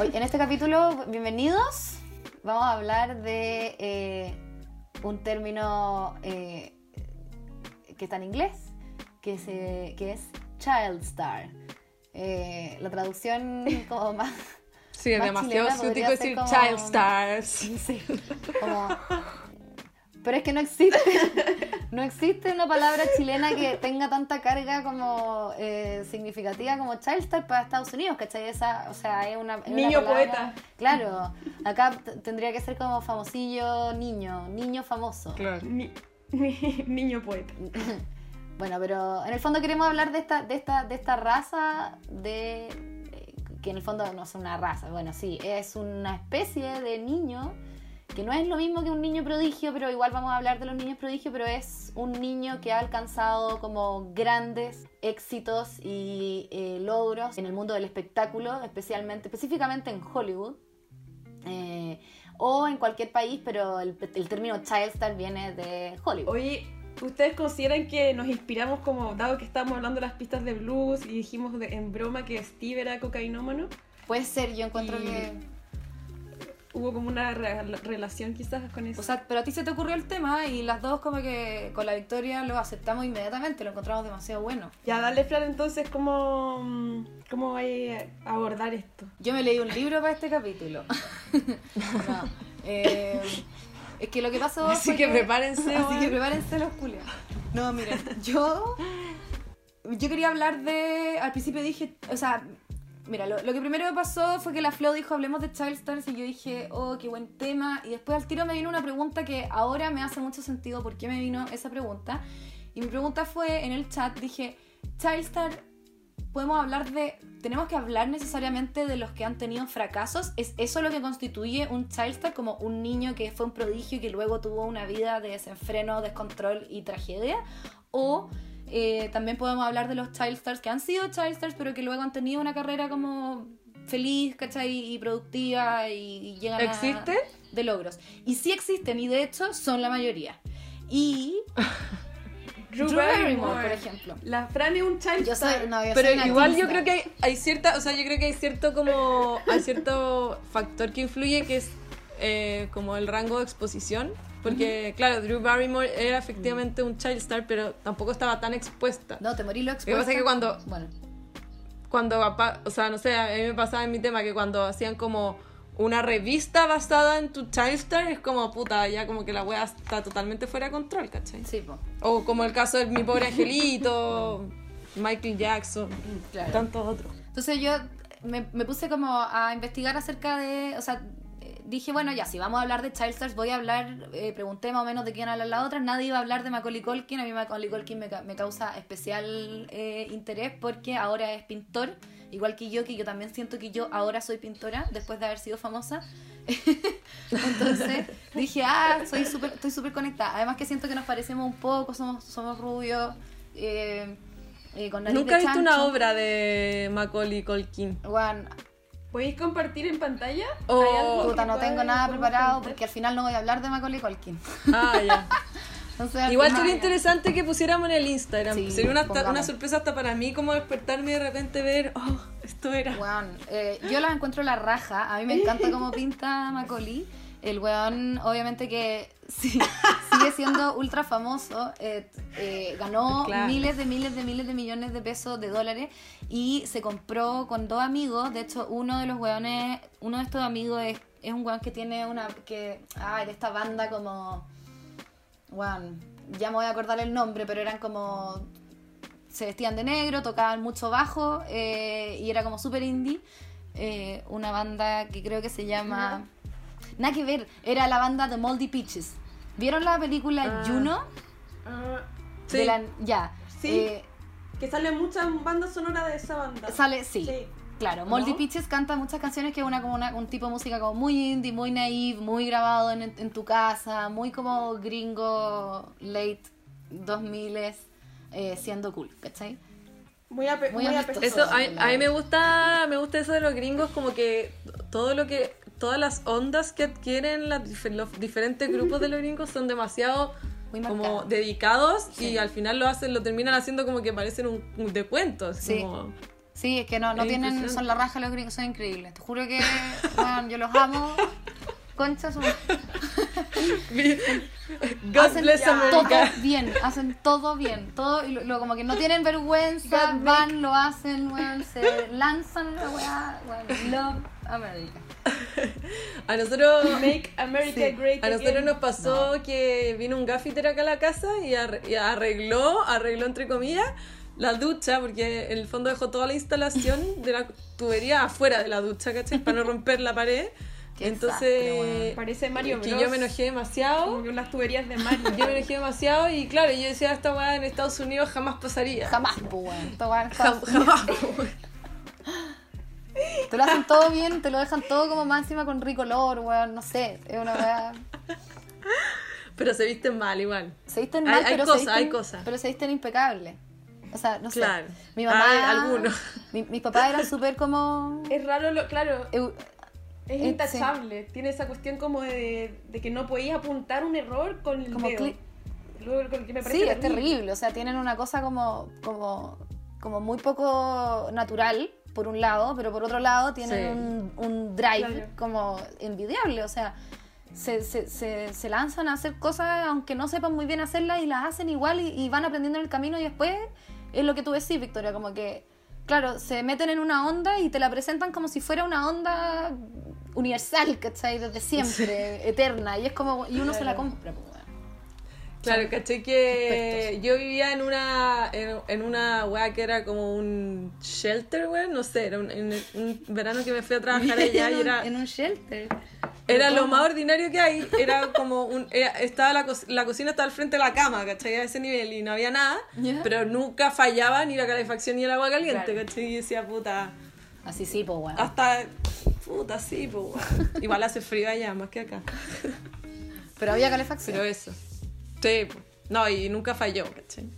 Hoy, en este capítulo, bienvenidos. Vamos a hablar de eh, un término eh, que está en inglés, que, se, que es child star. Eh, la traducción como más... Sí, es más demasiado chilena decir como- child stars. Sí, como- Pero es que no existe, no existe una palabra chilena que tenga tanta carga como eh, significativa como child star para Estados Unidos, ¿cachai? Esa, o sea, es una, es una Niño palabra- poeta. Claro, acá tendría que ser como famosillo niño, niño famoso. Claro. Ni- ni- niño poeta. Bueno, pero en el fondo queremos hablar de esta, de esta, de esta raza de eh, que en el fondo no es una raza, bueno, sí, es una especie de niño que no es lo mismo que un niño prodigio, pero igual vamos a hablar de los niños prodigio, pero es un niño que ha alcanzado como grandes éxitos y eh, logros en el mundo del espectáculo, especialmente, específicamente en Hollywood. eh, o en cualquier país, pero el, el término child star viene de Hollywood. Oye, ¿ustedes consideran que nos inspiramos como, dado que estábamos hablando de las pistas de blues y dijimos de- en broma que Steve era cocainómano? Puede ser, yo encuentro Y- que... Hubo como una re- relación quizás con eso. O sea, pero a ti se te ocurrió el tema y las dos como que con la victoria lo aceptamos inmediatamente, lo encontramos demasiado bueno. ya, dale, Fran, entonces, ¿cómo, cómo vais a abordar esto? Yo me leí un libro para este capítulo. no, eh, es que lo que pasó Así fue que prepárense, Así que prepárense los culiados. No, miren, yo... Yo quería hablar de... Al principio dije... O sea, mira, lo, que primero me pasó fue que la Flo dijo hablemos de Child Stars y yo dije, oh, qué buen tema. Y después al tiro me vino una pregunta que ahora me hace mucho sentido por qué me vino esa pregunta. Y mi pregunta fue en el chat, dije, Child Star podemos hablar de. Tenemos que hablar necesariamente de los que han tenido fracasos. ¿Es eso lo que constituye un child star? Como un niño que fue un prodigio y que luego tuvo una vida de desenfreno, descontrol y tragedia. O eh, también podemos hablar de los child stars que han sido child stars, pero que luego han tenido una carrera como feliz, ¿cachai? Y productiva y, y llegan a- ¿Existe? de logros. Y sí existen, y de hecho son la mayoría. Y Drew Drew Barrymore, por ejemplo. La Fran es un child Yo soy, no, yo Pero igual yo creo que hay, hay cierta, o sea, yo creo que hay cierto como, hay cierto factor que influye que es eh, como el rango de exposición. Porque, claro, Drew Barrymore era efectivamente un child star, pero tampoco estaba tan expuesta. No, te morí lo Lo que pasa es que cuando, Bueno, cuando, o sea, no sé, a mí me pasaba en mi tema que cuando hacían como una revista basada en tu child star, es como, puta, ya como que la wea está totalmente fuera de control, ¿cachai? sí, po. O como el caso de Mi Pobre Angelito, Michael Jackson, Claro. tantos otros. Entonces yo me, me puse como a investigar acerca de, o sea, dije, bueno, ya, si vamos a hablar de Child Stars, voy a hablar, eh, pregunté más o menos de quién habla la otra, nadie iba a hablar de Macaulay Culkin, a mí Macaulay Culkin me, me causa especial eh, interés porque ahora es pintor, igual que yo, que yo también siento que yo ahora soy pintora, después de haber sido famosa. Entonces dije, ah, soy súper, estoy súper conectada. Además que siento que nos parecemos un poco, somos, somos rubios. eh, eh, con Nunca he visto una obra de Macaulay Culkin. Bueno, ¿Podéis compartir en pantalla? Oh. ¿Hay algo Puta, que no tengo nada preparado porque al final no voy a hablar de Macaulay Culkin. Ah, ya. Entonces, al Igual sería interesante que pusiéramos en el Instagram. Sí, sería una, sorpresa hasta para mí como despertarme y de repente ver, oh, esto era. Weón, eh, yo la encuentro la raja. A mí me encanta cómo pinta Macaulay. El weón, obviamente que sí, sigue siendo ultra famoso. eh, eh, ganó Claro. miles de miles de miles de millones de pesos de dólares y se compró con dos amigos. De hecho, uno de los weones, uno de estos amigos es, es un weón que tiene una. que Ay, de esta banda como. Weón, ya me voy a acordar el nombre, pero eran como se vestían de negro, tocaban mucho bajo eh, y era como super indie. Eh, una banda que creo que se llama... Nada que ver, era la banda The Moldy Peaches. ¿Vieron la película Ah. Juno? Ah, Sí. De la- ya. Sí. Eh, que salen muchas bandas sonoras de esa banda. sale, sí. Sí. Claro, Moldy ¿No? Peaches canta muchas canciones que es una, como una- un tipo de música como muy indie, muy naive, muy grabado en, en tu casa, muy como gringo late 2000 eh, siendo cool, ¿cachai? Muy, ape Muy muy apestoso. Eso, a, mí- a mí me gusta, me gusta eso de los gringos, como que todo lo que, todas las ondas que adquieren dif- los diferentes grupos de los gringos son demasiado Muy como dedicados Sí. y al final lo hacen, lo terminan haciendo como que parecen un, un de cuentos. Sí. como- Sí, es que no, no Es tienen, son la raja los gringos, son increíbles. Te juro que, bueno, yo los amo. Concha su God hacen todo bien, hacen todo bien, todo y lo, lo- como que no tienen vergüenza, God van, lo hacen, weón, se lanzan la weá, weón, love America. A nosotros, Make America Sí. Great a nosotros Again. nos pasó que vino un gaffiter acá a la casa y, arre- y arregló, arregló entre comillas, la ducha, porque en el fondo dejó toda la instalación de la tubería afuera de la ducha, ¿cachai? Para no romper la pared. Qué Entonces, weón. Parece Mario que Bros. yo me enojé demasiado. Como las tuberías de Mario. Yo me enojé demasiado y claro, yo decía, esta weá en Estados Unidos jamás pasaría. Jamás, pues, weón. Esto va en Jam- Estados Unidos. jamás. Te lo hacen todo bien, te lo dejan todo como más encima con rico olor, weón, no sé, es una weá. Pero se visten mal igual. Se visten Hay- mal, hay pero cosas, se visten, hay cosas. Pero se visten impecable. O sea, no sé. Claro. Mi mamá. Hay algunos. Mi, mis papás eran súper como. Es raro, lo, claro, eu- es Eh, intachable. Tiene esa cuestión como de, de que no podéis apuntar un error con el Como dedo. cli- Luego, con el que me parece Sí, es terrible. O sea, tienen una cosa como, como, como muy poco natural, por un lado, pero por otro lado tienen Sí. un, un drive Claro. como envidiable. O sea, se, se, se, se lanzan a hacer cosas aunque no sepan muy bien hacerlas y las hacen igual y, y van aprendiendo en el camino y después es lo que tú decís, Victoria, como que, claro, se meten en una onda y te la presentan como si fuera una onda universal, ¿cachai? Desde siempre, eterna. Y es como, y uno se la compra, pues. Claro, caché que yo vivía en una en, en una weá que era como un shelter, weá, no sé, era un, en un verano que me fui a trabajar allá y era, en un shelter. era lo más ordinario que hay, era como un, era- estaba la, co- la cocina estaba al frente de la cama, ¿cachai? A ese nivel y no había nada, pero nunca fallaba ni la calefacción ni el agua caliente, Claro. ¿cachai? Y decía, puta, Así sí, pues bueno. hasta, puta, sí, pues, weá. Igual hace frío allá, más que acá, Pero había calefacción. pero eso, sí, no, y nunca falló, ¿cachai?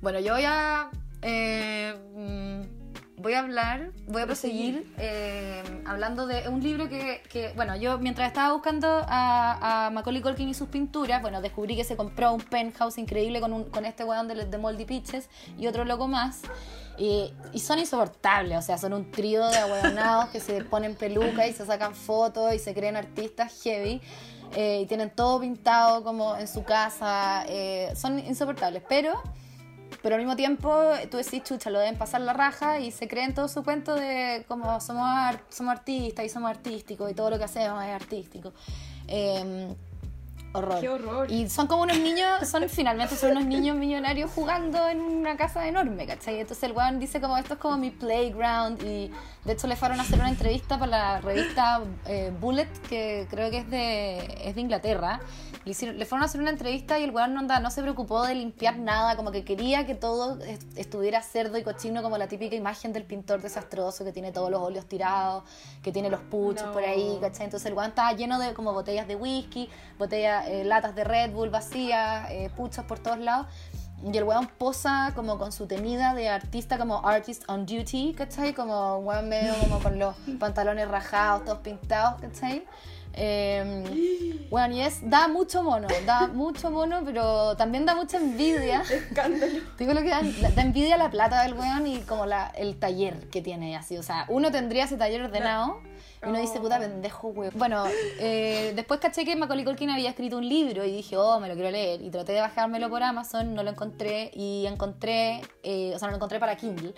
Bueno, yo voy a. eh, mm, voy a hablar, voy a proseguir eh, hablando de un libro que, que, bueno, yo mientras estaba buscando a, a Macaulay Culkin y sus pinturas, bueno, descubrí que se compró un penthouse increíble con, un, con este weón de, de Moldy Pitches y otro loco más. Y, y son insoportables, o sea, son un trío de ahueonados que se ponen peluca y se sacan fotos y se creen artistas heavy. Eh, y tienen todo pintado como en su casa. eh, son insoportables, pero pero al mismo tiempo tú decís, chucha, lo deben pasar la raja y se creen todo su cuento de como somos, somos artistas y somos artísticos y todo lo que hacemos es artístico. Eh, horror. Qué horror. Y son como unos niños, son finalmente son unos niños millonarios jugando en una casa enorme, ¿cachai? Entonces el weón dice como esto es como mi playground y de hecho le fueron a hacer una entrevista para la revista eh, Bullet, que creo que es de, es de Inglaterra. Le, hicieron- le fueron a hacer una entrevista y el weón no, anda- no se preocupó de limpiar nada, como que quería que todo est- estuviera cerdo y cochino como la típica imagen del pintor desastroso que tiene todos los óleos tirados, que tiene los puchos No. por ahí, ¿cachai? Entonces el weón estaba lleno de como botellas de whisky, botellas, eh, latas de Red Bull vacías, eh, puchos por todos lados. Y el weón posa como con su tenida de artista, como artist on duty, ¿cachai? Como weón medio como con los pantalones rajados, todos pintados, ¿cachai? Eh, bueno, y es, da mucho mono, da mucho mono, pero también da mucha envidia. Escándalo. Digo lo que da, da envidia la plata del weón y como la, el taller que tiene así. O sea, uno tendría ese taller ordenado y uno dice, puta pendejo, weón. Bueno, eh, después caché que Macaulay Culkin había escrito un libro y dije, oh, me lo quiero leer. Y traté de bajármelo por Amazon, no lo encontré y encontré, eh, o sea, no lo encontré para Kindle.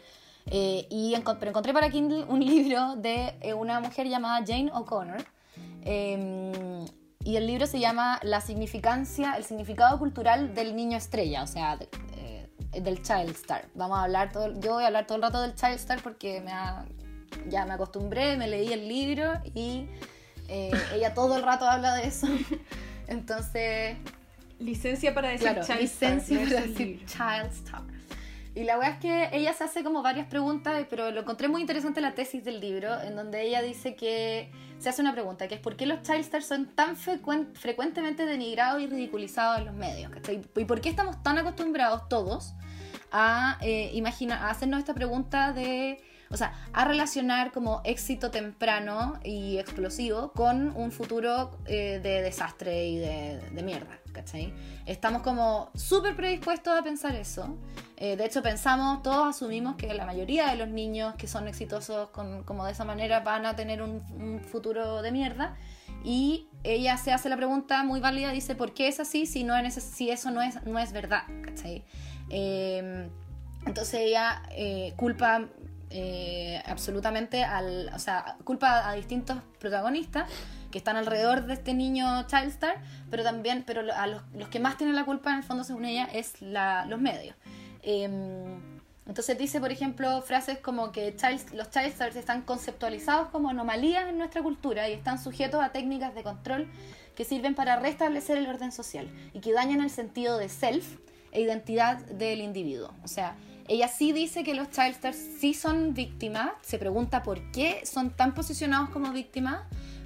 Eh, y pero encontré para Kindle un libro de eh, una mujer llamada Jane O'Connor. Eh, y el libro se llama La significancia, el significado cultural del niño estrella, o sea, de- eh, del child star. Vamos a hablar todo, yo voy a hablar todo el rato del child star porque me ha- ya me acostumbré, me leí el libro y eh, ella todo el rato habla de eso. Entonces, Licencia para decir claro, child licencia star, para decir child star. Y la verdad es que ella se hace como varias preguntas, pero lo encontré muy interesante la tesis del libro, en donde ella dice que se hace una pregunta, que es ¿por qué los child stars son tan frecuen- frecuentemente denigrados y ridiculizados en los medios? ¿Y por qué estamos tan acostumbrados todos a, eh, imagina- a hacernos esta pregunta de o sea, a relacionar como éxito temprano y explosivo con un futuro eh, de desastre y de, de mierda, ¿cachai? Estamos como súper predispuestos a pensar eso. Eh, de hecho, pensamos, todos asumimos que la mayoría de los niños que son exitosos con- como de esa manera van a tener un, futuro de mierda. Y ella se hace la pregunta muy válida, dice, ¿por qué es así si, no es, si eso no es, no es verdad? ¿cachai? Eh, entonces ella eh, culpa eh, absolutamente al, o sea, culpa a distintos protagonistas que están alrededor de este niño Childstar, pero también, pero a los, los que más tienen la culpa en el fondo según ella es la, los medios. Eh, entonces dice, por ejemplo, frases como que child- los Childstars están conceptualizados como anomalías en nuestra cultura y están sujetos a técnicas de control que sirven para restablecer el orden social y que dañan el sentido de self e identidad del individuo. O sea, ella sí dice que los Childstars sí son víctimas, se pregunta por qué son tan posicionados como víctimas,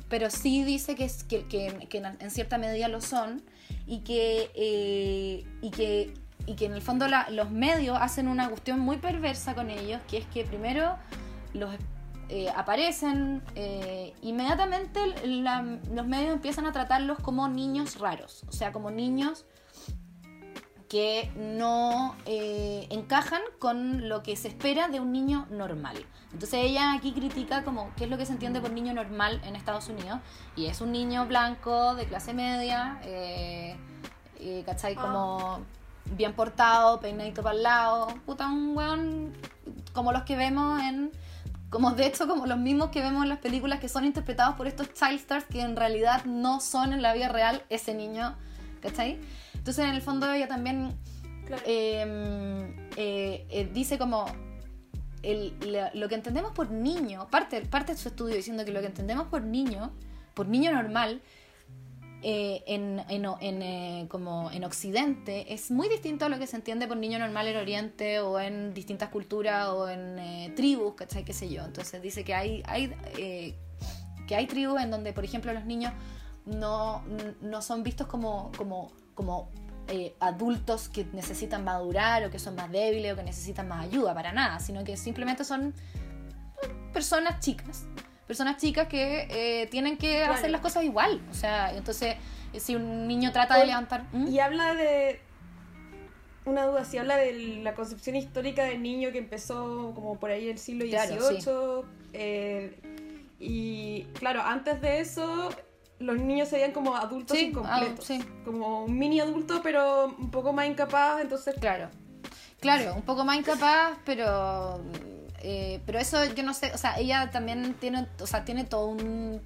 pero sí dice que, es, que, que- que en cierta medida lo son y que, eh, y que, y que en el fondo los medios hacen una cuestión muy perversa con ellos, que es que primero los eh, aparecen, eh, inmediatamente los medios empiezan a tratarlos como niños raros, o sea, como niños que no eh, encajan con lo que se espera de un niño normal. Entonces ella aquí critica como qué es lo que se entiende por niño normal en Estados Unidos y es un niño blanco de clase media, eh, eh, ¿cachai? Como bien portado, peinadito para el lado, puta un weón como los que vemos en como de hecho como los mismos que vemos en las películas que son interpretados por estos child stars que en realidad no son en la vida real ese niño, ¿cachai? Entonces en el fondo ella también Claro. eh, eh, dice como el- la- lo que entendemos por niño, parte, parte de su estudio diciendo que lo que entendemos por niño, por niño normal, eh, en, en, en, eh, como en Occidente es muy distinto a lo que se entiende por niño normal en Oriente o en distintas culturas o en eh, tribus, ¿cachai? ¿Qué sé yo? Entonces dice que hay, hay, que hay tribus en donde, por ejemplo, los niños no, no son vistos como, como, como eh, adultos que necesitan madurar o que son más débiles o que necesitan más ayuda, para nada, sino que simplemente son personas chicas. Personas chicas que eh, tienen que Claro. hacer las cosas igual. O sea, entonces, eh, si un niño trata de levantar. ¿Mm? Y habla de. Una duda, si habla de la concepción histórica del niño que empezó como por ahí el siglo Claro, XVIII. eh, y claro, antes de eso, los niños serían como adultos Sí, incompletos. ah, sí. Como un mini adulto, pero un poco más incapaz. Entonces, Claro. Claro, un poco más incapaz, pero. eh, pero eso yo no sé. O sea, ella también tiene. O sea, tiene todo un.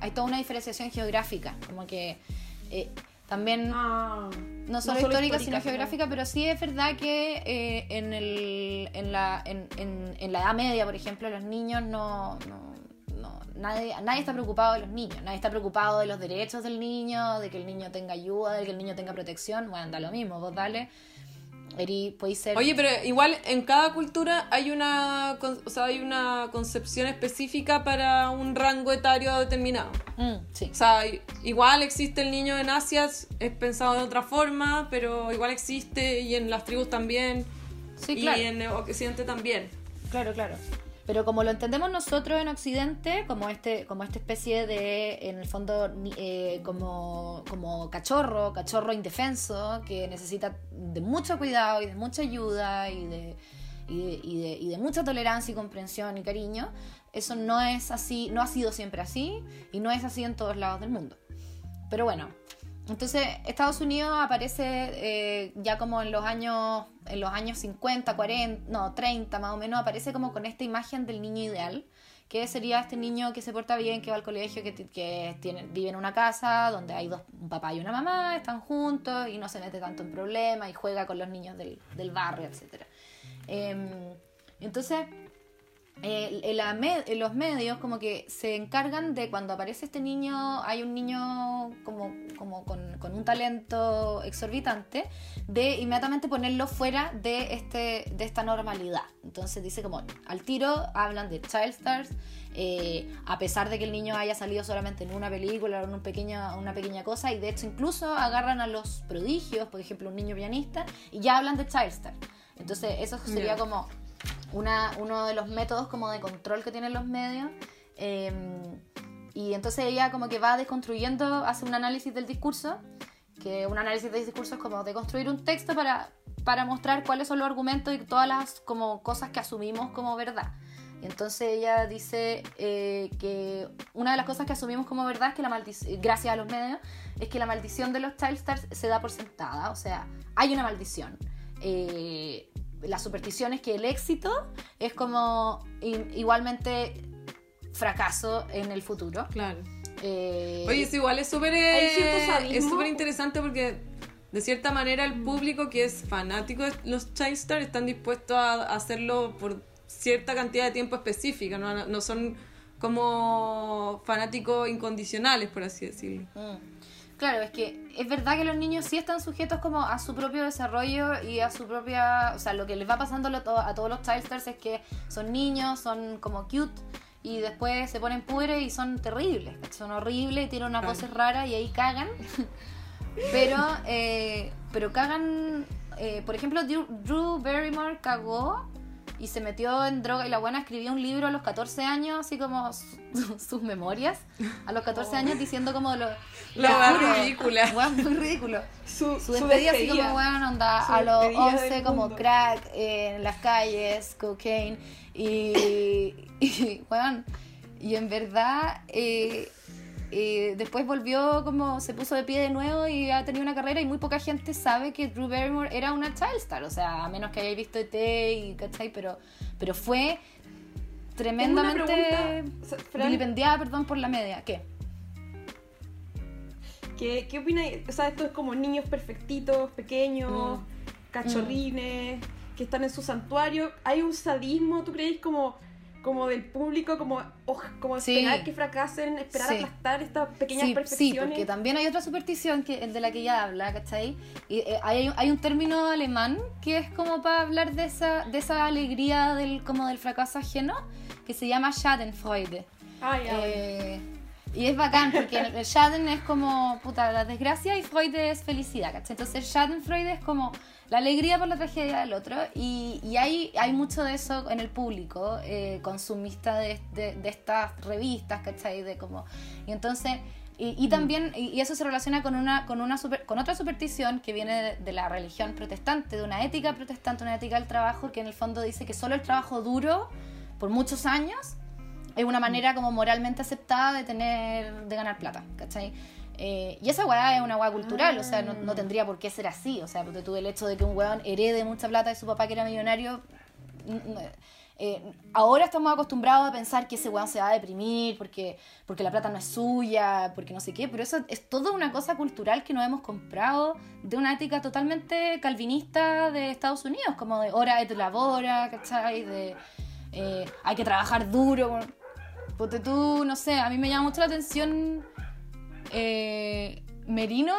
Hay toda una diferenciación geográfica. Como que. eh, también. ah, no solo, solo histórica, histórica, sino geográfica, pero sí es verdad que eh, en, el, en, la, en, en- en la Edad Media, por ejemplo, los niños no... no- no- nadie, nadie está preocupado de los niños, nadie está preocupado de los derechos del niño, de que el niño tenga ayuda, de que el niño tenga protección. Bueno, da lo mismo, vos dale. Eri, ser... Oye, pero igual en cada cultura hay una, o sea, hay una concepción específica para un rango etario determinado. Mm, sí. O sea, igual existe el niño en Asia, es pensado de otra forma, pero igual existe y en las tribus también Sí, y claro. en Occidente también. Claro, claro. Pero como lo entendemos nosotros en Occidente, como este, como esta especie de, en el fondo, eh, como, como cachorro, cachorro indefenso, que necesita de mucho cuidado y de mucha ayuda y de, y de, y de- y de mucha tolerancia y comprensión y cariño, eso no es así, no ha sido siempre así y no es así en todos lados del mundo. Pero bueno, entonces Estados Unidos aparece eh, ya como en los años en los años 50, 40, no, 30 más o menos, aparece como con esta imagen del niño ideal, que sería este niño que se porta bien, que va al colegio, que, ti- que tiene, vive en una casa donde hay dos, un papá y una mamá, están juntos y no se mete tanto en problemas y juega con los niños del, del barrio, etc. entonces, eh, la los medios como que se encargan de cuando aparece este niño, hay un niño como, como con, con un talento exorbitante, de inmediatamente ponerlo fuera de, este, de esta normalidad. Entonces dice como, al tiro hablan de child stars, eh, a pesar de que el niño haya salido solamente en una película o en un pequeño, una pequeña cosa, y de hecho incluso agarran a los prodigios, por ejemplo un niño pianista, y ya hablan de child star. Entonces eso sería como una, uno de los métodos como de control que tienen los medios. eh, y entonces ella como que va desconstruyendo, hace un análisis del discurso, que un análisis del discurso es como de construir un texto para, para mostrar cuáles son los argumentos y todas las como cosas que asumimos como verdad. Y entonces ella dice eh, que una de las cosas que asumimos como verdad que la maldición, gracias a los medios, es que la maldición de los child stars se da por sentada, o sea, hay una maldición. Eh, la superstición es que el éxito es como igualmente fracaso en el futuro. Claro. Eh, Oye, eso igual es súper eh, es súper interesante porque de cierta manera el público que es fanático de los Child Stars están dispuestos a hacerlo por cierta cantidad de tiempo específica, no, no son como fanáticos incondicionales, por así decirlo. Mm. Claro, es que es verdad que los niños sí están sujetos como a su propio desarrollo y a su propia... O sea, lo que les va pasando a todos los child stars es que son niños, son como cute y después se ponen púberes y son terribles. Son horribles y tienen unas voces raras y ahí cagan. pero, eh, pero cagan... eh, por ejemplo, Drew, Drew Barrymore cagó y se metió en droga y la buena escribió un libro a los 14 años, así como su- sus memorias, a los 14 años diciendo como lo... La juro, ridícula. weón, muy ridículo. Su, Su despedida así como, weón, onda, Su a los despedida del 11 como crack eh, en las calles, cocaine, y, y weón, y en verdad eh, eh, después volvió como, se puso de pie de nuevo y ha tenido una carrera y muy poca gente sabe que Drew Barrymore era una child star, o sea, a menos que hayáis visto ET y, ¿cachai? Pero, pero fue tremendamente vilipendiada, perdón, por la media. ¿Qué? ¿Qué, qué opinas? O sea, esto es como niños perfectitos, pequeños, Mm. cachorrines, que están en su santuario. ¿Hay un sadismo, tú crees, como, como del público, como, oh, como Sí. esperar que fracasen, esperar Sí. aplastar estas pequeñas sí, sí, perfecciones? porque también hay otra superstición que, de la que ella habla, ¿cachai? Y, eh, hay, hay un término alemán que es como para hablar de esa, de esa alegría del, como del fracaso ajeno, que se llama Schadenfreude. Ah, ya. Eh, y es bacán porque el Schaden es como puta, la desgracia y Freude es felicidad, ¿cachai? Entonces Schadenfreude es como la alegría por la tragedia del otro y, y hay, hay mucho de eso en el público eh, consumista de, de, de estas revistas, ¿cachai? De como, y entonces... Y, y también, y, y eso se relaciona con una, con una super- con otra superstición que viene de, de la religión protestante, de una ética protestante, una ética del trabajo, que en el fondo dice que solo el trabajo duro por muchos años es una manera como moralmente aceptada de tener, de ganar plata, ¿cachai? Eh, y esa weá es una weá cultural, o sea, no, no tendría por qué ser así, o sea, porque tú el hecho de que un weón herede mucha plata de su papá que era millonario, eh, ahora estamos acostumbrados a pensar que ese weón se va a deprimir porque, porque la plata no es suya, porque no sé qué, pero eso es toda una cosa cultural que nos hemos comprado de una ética totalmente calvinista de Estados Unidos, como de hora et labora, ¿cachai? De eh, hay que trabajar duro. Ponte tú, no sé, a mí me llama mucho la atención eh, Merino,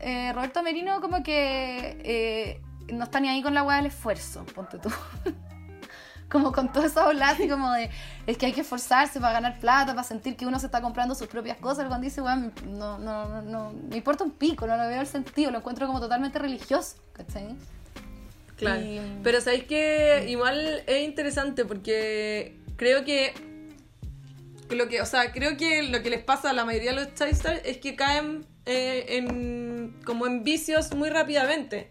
eh, Roberto Merino, como que eh, no está ni ahí con la weá del esfuerzo, ponte tú. como con todo eso hablar así como de es que hay que esforzarse para ganar plata, para sentir que uno se está comprando sus propias cosas. Cuando dice, weón, no, no, no, no, me importa un pico, no lo veo el sentido, lo encuentro como totalmente religioso, ¿cachai? Claro. Y- Pero sabéis que igual es interesante porque creo que lo que, o sea, creo que lo que les pasa a la mayoría de los child stars es que caen eh, en como en vicios muy rápidamente.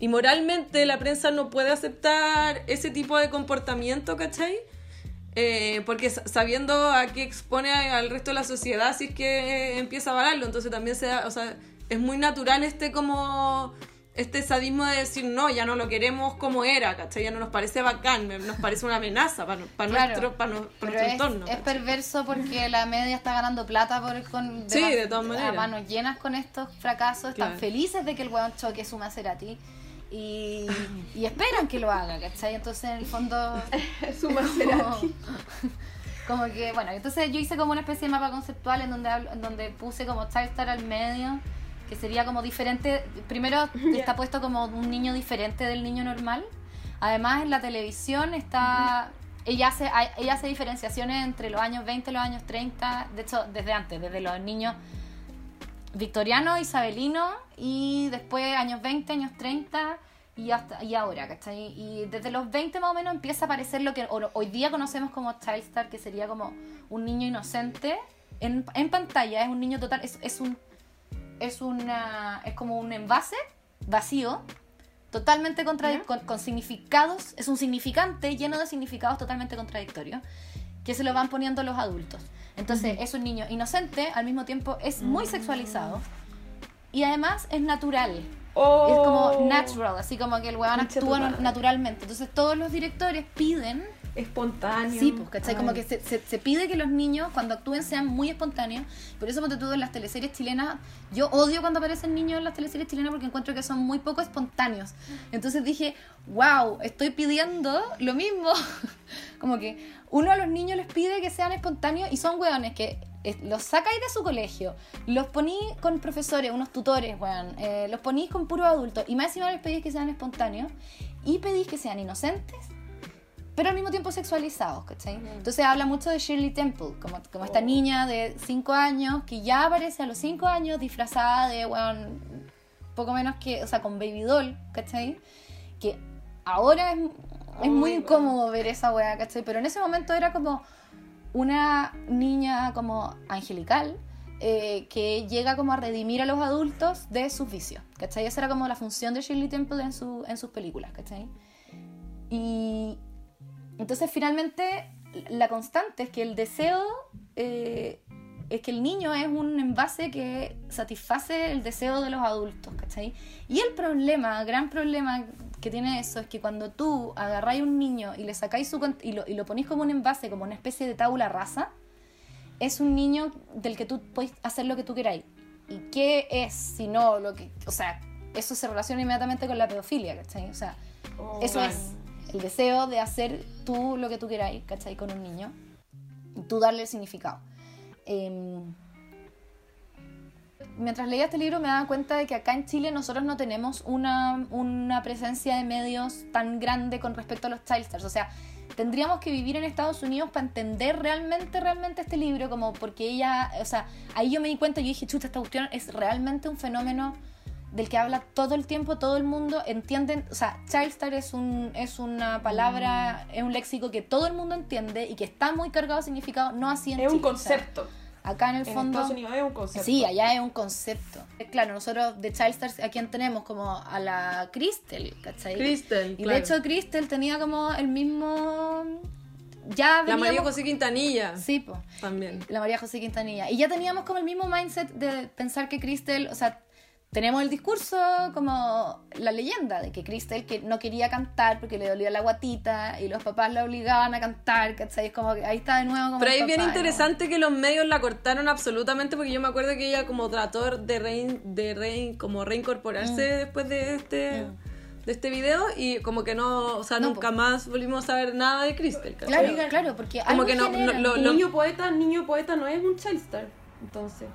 Y moralmente la prensa no puede aceptar ese tipo de comportamiento, ¿cachai? Eh, porque sa- sabiendo a qué expone al resto de la sociedad si es que empieza a valerlo, entonces también se o sea, es muy natural este como este sadismo de decir no, ya no lo queremos como era, ¿cachai? Ya no nos parece bacán, nos parece una amenaza para, para Claro, nuestro, para, no- para Pero nuestro es, entorno. es ¿cachai? perverso porque la media está ganando plata por, con, Sí, mas- de todas maneras. a manos llenas con estos fracasos. Están Claro. felices de que el weón choque su Maserati. Y, y esperan que lo haga, ¿cachai? Entonces, en el fondo, Su Maserati. como que, bueno, entonces yo hice como una especie de mapa conceptual en donde, hablo- en donde puse como Star al medio, que sería como diferente. Primero está puesto como un niño diferente del niño normal. Además, en la televisión está. Ella hace, ella hace diferenciaciones entre los años 20 y los años 30, de hecho, desde antes, desde los niños victorianos, isabelinos, y después años 20, años 30, y hasta y ahora, ¿cachai? Y desde los 20 más o menos empieza a aparecer lo que ho- hoy día conocemos como child star, que sería como un niño inocente en, en pantalla, es un niño total, es, es un es una es como un envase vacío totalmente contradictorio, con, con significados, es un significante lleno de significados totalmente contradictorios que se lo van poniendo los adultos. Entonces es un niño inocente, al mismo tiempo es muy sexualizado y además es natural. Oh. Es como natural, así como que el weón actúa naturalmente. Entonces todos los directores piden Espontáneo. Sí, pues, ¿cachai? Como que se, se- se pide que los niños cuando actúen sean muy espontáneos. Por eso, ponte tú en las teleseries chilenas, yo odio cuando aparecen niños en las teleseries chilenas porque encuentro que son muy poco espontáneos. Entonces dije, wow, estoy pidiendo lo mismo. Como que uno a los niños les pide que sean espontáneos y son weones que eh, los sacáis de su colegio, los ponís con profesores, unos tutores, weón, eh, los ponís con puros adultos y más encima les pedís que sean espontáneos y pedís que sean inocentes pero al mismo tiempo sexualizados, ¿cachai? Entonces habla mucho de Shirley Temple, como, como esta niña de 5 años que ya aparece a los 5 años disfrazada de, bueno, poco menos que, o sea, con baby doll, ¿cachai? Que ahora es, es muy Uy, incómodo ver esa weá, ¿cachai? Pero en ese momento era como una niña como angelical eh, que llega como a redimir a los adultos de sus vicios, ¿cachai? Esa era como la función de Shirley Temple en, su, en sus películas, ¿cachai? Y entonces finalmente la constante es que el deseo eh, es que el niño es un envase que satisface el deseo de los adultos, ¿cachai? Y el problema, gran problema que tiene eso es que cuando tú agarráis un niño y le sacáis su y lo, y lo ponís como un envase, como una especie de tabula rasa, es un niño del que tú puedes hacer lo que tú queráis. ¿Y qué es si no lo que, o sea, eso se relaciona inmediatamente con la pedofilia, ¿cachai? O sea, Oh, eso claro. es el deseo de hacer tú lo que tú queráis, ¿cachai? Con un niño. Tú darle el significado. Em, mientras leía este libro me daba cuenta de que acá en Chile nosotros no tenemos una, una presencia de medios tan grande con respecto a los child stars. O sea, tendríamos que vivir en Estados Unidos para entender realmente, realmente este libro, como porque ella, o sea, ahí yo me di cuenta yo dije, chuta, esta cuestión es realmente un fenómeno del que habla todo el tiempo, todo el mundo, entienden, o sea, child star es, un, es una palabra, es un léxico que todo el mundo entiende y que está muy cargado de significado, no así en Es un Chile, o sea, concepto. acá en el En fondo... Estados Unidos es un concepto. Sí, allá es un concepto. Claro, nosotros de Child Stars, ¿a quién tenemos? Como a la Crystal, ¿cachai? Crystal, Y claro. de hecho Crystal tenía como el mismo... Ya La María José Quintanilla Sí, también. La María José Quintanilla. Y ya teníamos como el mismo mindset de pensar que Crystal, o sea, tenemos el discurso como la leyenda de que Crystal que no quería cantar porque le dolía la guatita y los papás la obligaban a cantar, ¿cachai? Es como que ahí está de nuevo como Pero ahí es bien interesante que los medios la cortaron absolutamente porque yo me acuerdo que ella como trató de rein, de rein- como reincorporarse Mm. después de este de este video y como que no, o sea, No, nunca po. más volvimos a ver nada de Crystal. ¿cachai? Claro, claro, porque como algo que no- genera. no- lo- Y lo- niño poeta, niño poeta no es un child star. Entonces.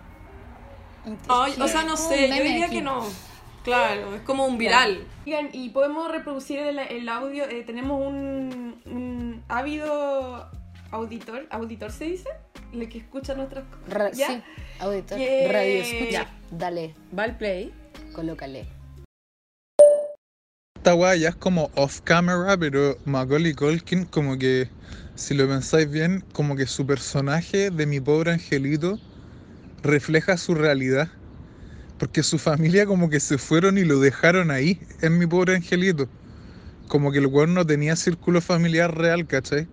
Ay, o sea, no sé, yo diría aquí. que no. Claro, es como un viral. Oigan, y podemos reproducir el, el audio. eh, tenemos un, un ávido auditor, auditor se dice, el que escucha nuestras cosas. Sí, auditor, Yeah. radio escucha. Dale, Va al play. colócale. esta weá ya es como off camera, pero Macaulay Culkin como que, si lo pensáis bien, como que su personaje de mi pobre angelito refleja su realidad. Porque su familia como que se fueron y lo dejaron ahí, en mi pobre angelito. Como que el weón no tenía círculo familiar real, ¿cachai?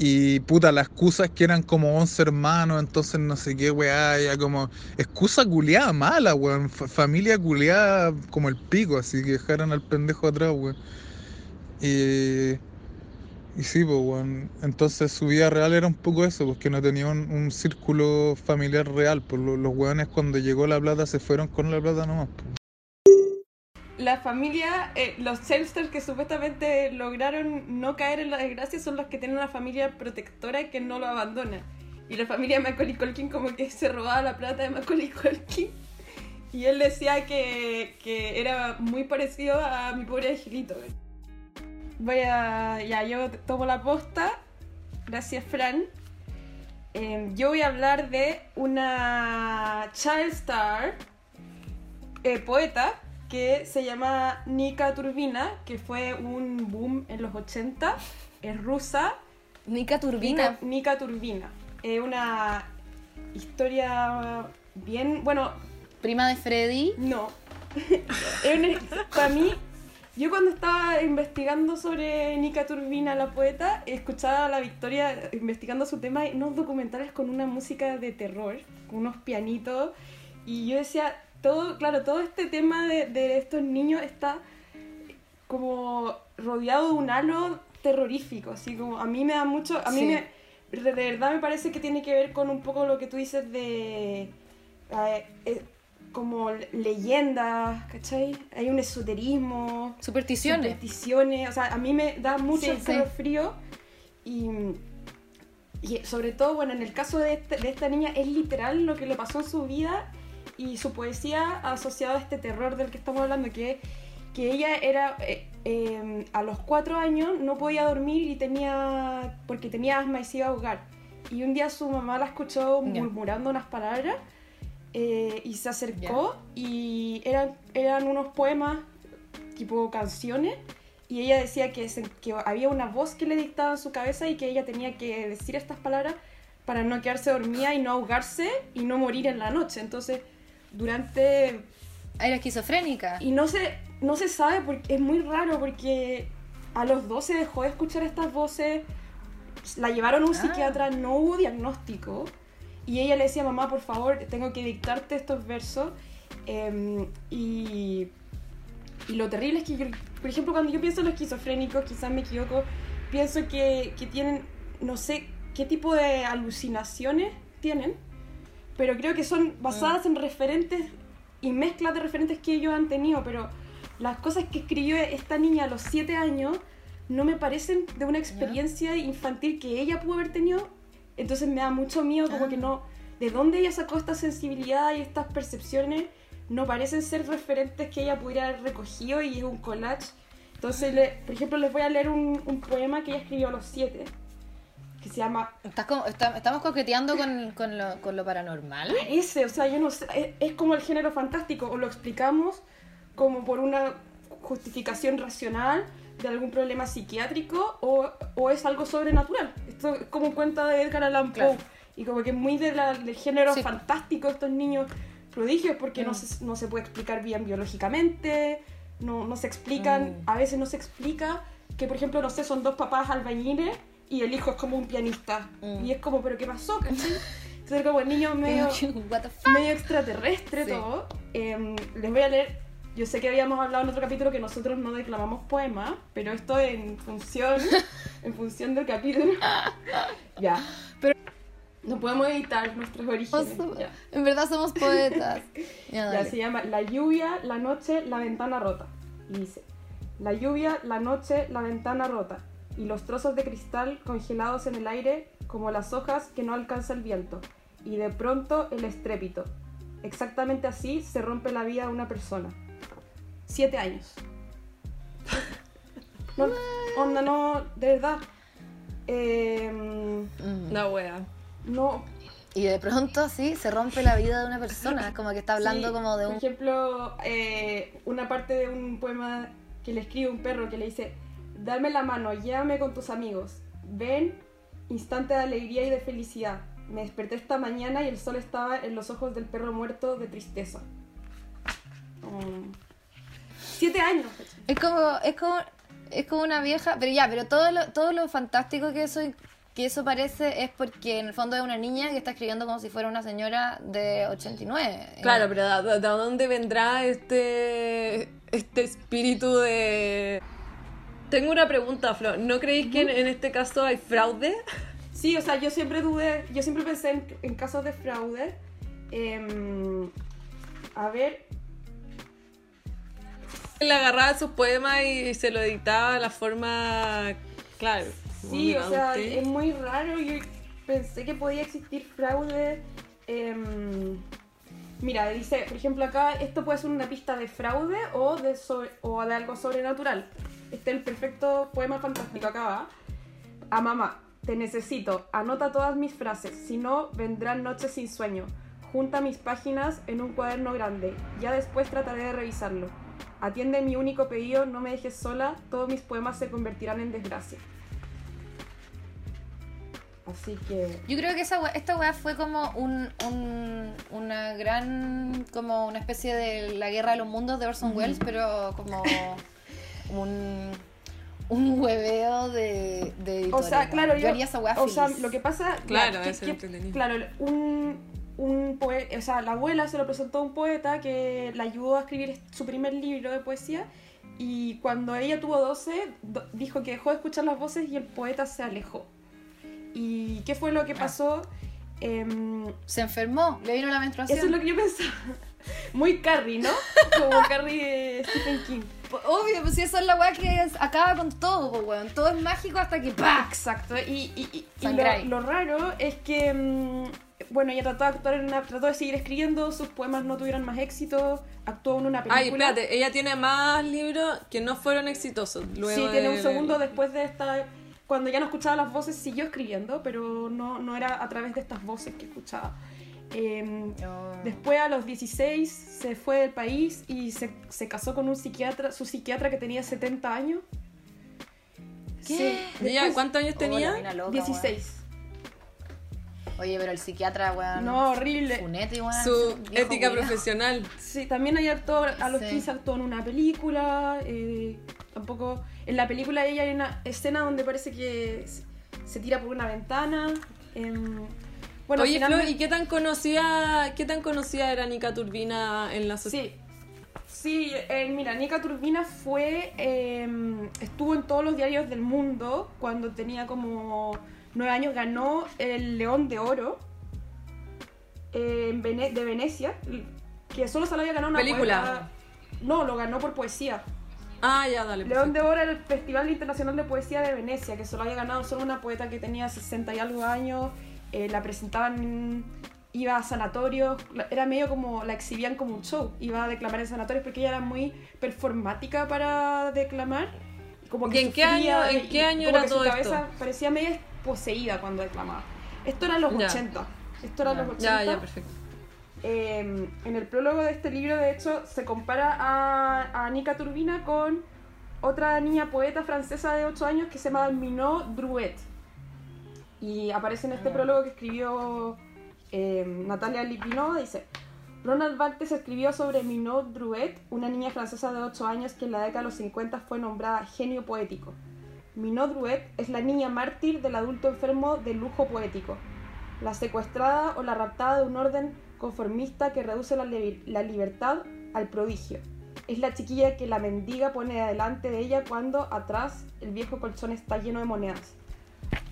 Y puta, las excusas que eran como 11 hermanos, entonces no sé qué, weá, ya como. Excusa culiada mala, weón. fa- familia culiada como el pico, así que dejaron al pendejo atrás, weón. Y. Y sí, pues, weón. Entonces su vida real era un poco eso, porque no tenía un, un círculo familiar real. Pues lo- los weones cuando llegó la plata se fueron con la plata nomás. pues. La familia, eh, los child stars que supuestamente lograron no caer en la desgracia son los que tienen una familia protectora que no lo abandona. Y la familia de Macaulay Culkin como que se robaba la plata de Macaulay Culkin. Y él decía que, que era muy parecido a mi pobre angelito. Voy a... Ya, yo tomo la posta. Gracias, Fran. Eh, yo voy a hablar de una child star, eh, poeta, que se llama Nika Turbina, que fue un boom en los 80. Es rusa. Nika Turbina. Nika, Nika Turbina. Es una historia bien. Bueno, Prima de Freddy. no. Para mí, yo cuando estaba investigando sobre Nika Turbina, la poeta, escuchaba a la Victoria investigando su tema en unos documentales con una música de terror, con unos pianitos. Y yo decía, todo, claro, todo este tema de, de estos niños está como rodeado de un halo terrorífico, así como a mí me da mucho, a mí Sí. me, de verdad me parece que tiene que ver con un poco lo que tú dices de eh, eh, como leyendas, ¿cachai? Hay un esoterismo, Supersticiones. supersticiones, o sea, a mí me da mucho Sí, el frío y, y sobre todo, bueno, en el caso de, este- de esta niña es literal lo que le pasó en su vida y su poesía asociada a este terror del que estamos hablando, que, que ella era, eh, eh, a los cuatro años no podía dormir y tenía, porque tenía asma y se iba a ahogar. Y un día su mamá la escuchó murmurando unas palabras eh, y se acercó y eran, eran unos poemas tipo canciones y ella decía que, se- que había una voz que le dictaba en su cabeza y que ella tenía que decir estas palabras para no quedarse dormida y no ahogarse y no morir en la noche. Entonces, durante... Era esquizofrénica. Y no se, no se sabe, porque es muy raro porque a los 12 dejó de escuchar estas voces, la llevaron a un Ah. psiquiatra, no hubo diagnóstico. Y ella le decía, mamá, por favor, tengo que dictarte estos versos. Em, y, y lo terrible es que, yo, por ejemplo, cuando yo pienso en los esquizofrénicos, quizás me equivoco, pienso que, que tienen, no sé qué tipo de alucinaciones tienen, pero creo que son basadas en referentes y mezclas de referentes que ellos han tenido, pero las cosas que escribió esta niña a los 7 años no me parecen de una experiencia infantil que ella pudo haber tenido, entonces me da mucho miedo como Ah. que no, de dónde ella sacó esta sensibilidad y estas percepciones, no parecen ser referentes que ella pudiera haber recogido y es un collage. Entonces, le- por ejemplo, les voy a leer un, un poema que ella escribió a los 7, que se llama Estás como- está- estamos coqueteando con, con lo, con lo paranormal. Ese, o sea, yo no sé, es, es como el género fantástico, o lo explicamos como por una justificación racional de algún problema psiquiátrico, o, o es algo sobrenatural. Esto es como cuenta de Edgar Allan Poe, Claro. y como que es muy de la- del género Sí. fantástico estos niños prodigios, porque no, Mm. se, no se puede explicar bien biológicamente, no, no se explican, Mm. a veces no se explica que, por ejemplo, no sé, son dos papás albañiles y el hijo es como un pianista. Mm. Y es como, ¿pero qué pasó? Entonces, como el niño medio medio extraterrestre Sí. todo. Em, les voy a leer. Yo sé que habíamos hablado en otro capítulo que nosotros no declamamos poemas, pero esto en función, en función del capítulo. ya. Pero- no podemos evitar nuestros orígenes. Ya. En verdad somos poetas. Ya, Ya, se llama La lluvia, la noche, la ventana rota. Y dice, la lluvia, la noche, la ventana rota. Y los trozos de cristal congelados en el aire como las hojas que no alcanza el viento. Y de pronto el estrépito. Exactamente así se rompe la vida de una persona. Siete años. No, onda, no, de verdad. Em, Mm. La wea. no, Y de pronto, sí, se rompe la vida de una persona. Como que está hablando Sí, como de Por un... ejemplo, eh, una parte de un poema que le escribe un perro que le dice: Dame la mano, llévame con tus amigos. Ven, instante de alegría y de felicidad. Me desperté esta mañana y el sol estaba en los ojos del perro muerto de tristeza. Um, siete años. Es como, es como, es como una vieja, pero ya, pero todo lo, todo lo fantástico que eso, que eso parece es porque en el fondo es una niña que está escribiendo como si fuera una señora de 89. Claro, pero ¿de, de- de dónde vendrá este, este espíritu de...? Tengo una pregunta, Flo. ¿No creéis que en, en este caso hay fraude? Sí, o sea, yo siempre dudé, yo siempre pensé en, en casos de fraude. Em, a ver, Le agarraba sus poemas y se lo editaba de la forma... Claro. Sí, o sea, elegante. es muy raro. Yo pensé que podía existir fraude. em, mira, dice, por ejemplo, acá esto puede ser una pista de fraude o de, sobre- o de algo sobrenatural. Este es el perfecto poema fantástico. Acá va. A mamá, te necesito. Anota todas mis frases. Si no, vendrán noches sin sueño. Junta mis páginas en un cuaderno grande. Ya después trataré de revisarlo. Atiende mi único pedido, no me dejes sola, todos mis poemas se convertirán en desgracia. Así que... Yo creo que esa wea- esta weá fue como un, un- una gran, como una especie de la guerra de los mundos de Orson Welles, pero como un, un hueveo de, de O sea, claro, yo, haría esa weá o sea, lo que pasa, Claro, que- es que- claro, un, un poeta, o sea, la abuela se lo presentó a un poeta que la ayudó a escribir su primer libro de poesía y cuando ella tuvo 12 do- dijo que dejó de escuchar las voces y el poeta se alejó. ¿Y qué fue lo que pasó? Em, Se enfermó, le vino la menstruación. eso es lo que yo pensaba. Muy Carrie, ¿no? Como Carrie de Stephen King. Obvio, pues si eso es la weá que es- acaba con todo, weón. Todo es mágico hasta que ¡pa! Exacto, y, y- y- y lo, lo raro es que, mm, bueno, ella trató de actuar en una, trató de seguir escribiendo, sus poemas no tuvieron más éxito, actuó en una película. Ay, espérate, ella tiene más libros que no fueron exitosos. Luego sí, tiene un segundo después de esta, cuando ya no escuchaba las voces, siguió escribiendo, pero no, no era a través de estas voces que escuchaba. Em, Después a los 16 se fue del país y se, se casó con un psiquiatra, su psiquiatra que tenía 70 años. ¿Qué? Sí, ¿Y ella después- cuántos años Oh, tenía? mina loca, 16. Oye, pero el psiquiatra, weón. No, horrible. Funete, weón. Su ética profesional. Sí, también hay actor, a los Sí. 15 actuó en una película, eh, tampoco... En la película ella hay una escena donde parece que se- tira por una ventana. em, bueno, Oye, finalmente- Flor, ¿y qué tan conocida, qué tan conocida era Nika Turbina en la sociedad? Sí, sí, eh, mira, Nika Turbina fue, em, estuvo en todos los diarios del mundo cuando tenía como nueve años, ganó el León de Oro eh, en Vene- de Venecia, que solo se lo había ganado una Película. poeta- No, lo ganó por poesía. Ah, ya, dale. León de. Oro era el Festival Internacional de Poesía de Venecia, que solo había ganado solo una poeta que tenía 60 y algo años, eh, la presentaban, iba a sanatorios, era medio como, la exhibían como un show, iba a declamar en sanatorios porque ella era muy performática para declamar. Como que ¿Y en qué año- en qué año era todo esto? parecía medio poseída cuando declamaba. Esto era en los Ya. 80. Esto era Ya. los 80. Ya, ya, perfecto. Eh, en el prólogo de este libro, de hecho, se compara a, a Nika Turbina con otra niña poeta francesa de 8 años que se llama Minot Drouet. Y aparece en este prólogo que escribió eh, Natalia Lipinova, dice... Ronald Barthes escribió sobre Minot Drouet, una niña francesa de 8 años que en la década de los 50 fue nombrada genio poético. Minot Drouet es la niña mártir del adulto enfermo del lujo poético, la secuestrada o la raptada de un orden conformista que reduce la, la libertad al prodigio. Es la chiquilla que la mendiga pone delante de ella cuando atrás el viejo colchón está lleno de monedas.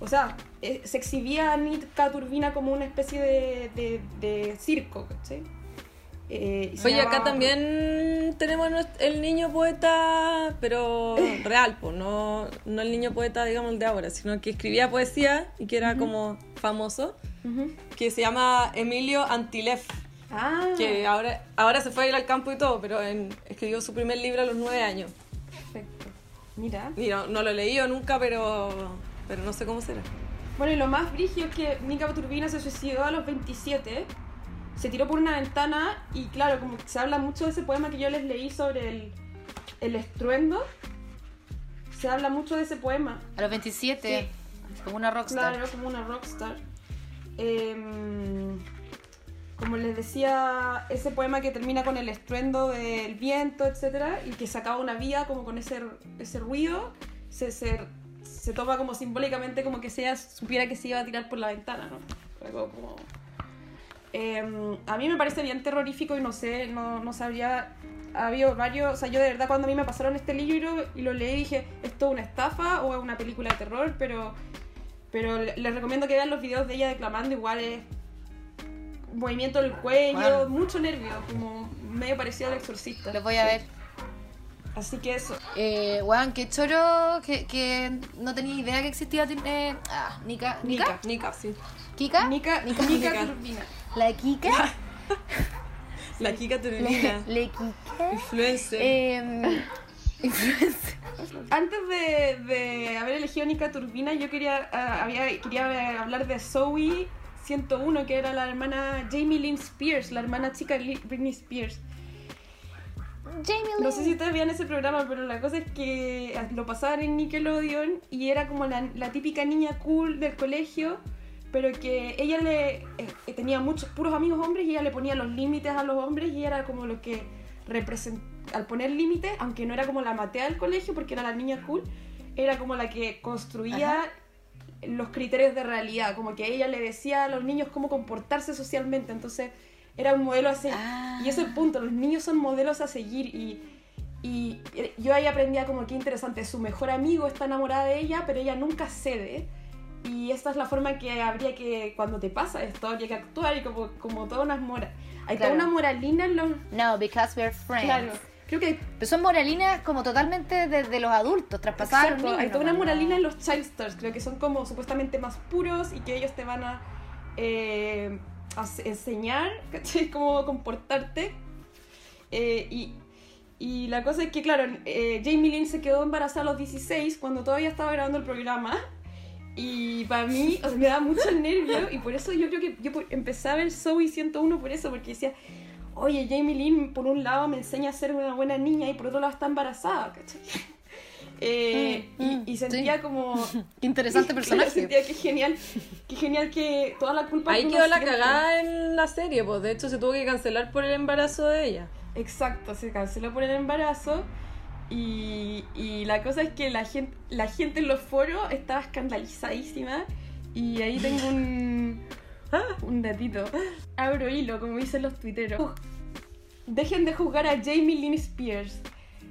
O sea, eh, se exhibía a Nitka Turbina como una especie de, de- de circo, ¿cachai? Eh, y Oye, acá también tenemos el niño poeta, pero real, pues, no, no el niño poeta, digamos, el de ahora, sino que escribía poesía y que era como famoso, Ujú. que se llama Emilio Antilev, Ah, que ahora, ahora se fue a ir al campo y todo, pero en- escribió su primer libro a los nueve años. perfecto. Mira. Y no, no lo he leído nunca, pero, pero no sé cómo será. Bueno, y lo más brígido es que Nika Turbina se suicidó a los 27, se tiró por una ventana y claro, como que se habla mucho de ese poema que yo les leí sobre el, el estruendo, se habla mucho de ese poema. A los 27, como una rockstar. Claro, como una rockstar. Em, como les decía, ese poema que termina con el estruendo del viento, etcétera, y que se acaba una vida como con ese, ese ruido, se, se, se toma como simbólicamente como que supiera que se iba a tirar por la ventana, ¿no? Como... Em, a mí me parece bien terrorífico y no sé, no, no sabría... Ha habido varios, o sea, yo de verdad cuando a mí me pasaron este libro y lo leí dije, ¿esto es una estafa o es una película de terror? Pero pero le- les recomiendo que vean los videos de ella declamando, igual es movimiento del cuello, Bueno. mucho nervio, como medio parecido al exorcista. Los voy a ver. Así que eso. Eh, weón, qué choro que, que no tenía idea que existía. eh, ah, Nika. ¿Nika? Nika, sí. ¿Kika? Nika, Nika. Nika Nika. Turbina. La Kika. La Kika Le, Turbina, le Kika. influencer. Eh, influencer. Antes de, de haber elegido Nika Turbina, yo quería, ah, había, quería hablar de Zoe 101, que era la hermana Jamie Lynn Spears, la hermana chica de Britney Spears. Jamie Lynn. No sé si ustedes veían ese programa, pero la cosa es que lo pasaban en Nickelodeon y era como la, la típica niña cool del colegio, pero que ella le eh, tenía muchos puros amigos hombres y ella le ponía los límites a los hombres y era como lo que al poner límites, aunque no era como la matea del colegio porque era la niña cool, era como la que construía los criterios de realidad, como que ella le decía a los niños cómo comportarse socialmente, entonces era un modelo a seguir. Ah. Y ese es el punto, los niños son modelos a seguir y, y yo ahí aprendía como que interesante, su mejor amigo está enamorada de ella, pero ella nunca cede. Y esta es la forma que habría que, cuando te pasa esto, habría que actuar y como, como todas unas moras. Hay Claro. toda una moralina en los... No, because we're friends. Claro, creo que Pero son moralinas como totalmente de, de los adultos, traspasadas exacto, niños. hay toda una moralina ¿no? en los child stars, creo que son como supuestamente más puros y que ellos te van a, eh, a enseñar ¿cachai? cómo comportarte. Eh, y, y la cosa es que, claro, eh, Jamie Lynn se quedó embarazada a los 16 cuando todavía estaba grabando el programa. Y para mí, o sea, me da mucho nervio y por eso yo creo que yo empecé a ver Zoe 101 por eso, porque decía, oye, Jamie Lynn por un lado me enseña a ser una buena niña y por otro lado está embarazada, ¿cachai? Eh, Mm, y, mm, y sentía sí. como... Qué interesante Claro, personaje. sentía que genial, que genial que toda la culpa Ahí que quedó la cagada en la serie, pues de hecho se tuvo que cancelar por el embarazo de ella. Exacto, se canceló por el embarazo. Y, y la cosa es que la gente, la gente en los foros estaba escandalizadísima. Y ahí tengo un, un datito. Abro hilo, como dicen los tuiteros. Dejen de juzgar a Jamie Lynn Spears.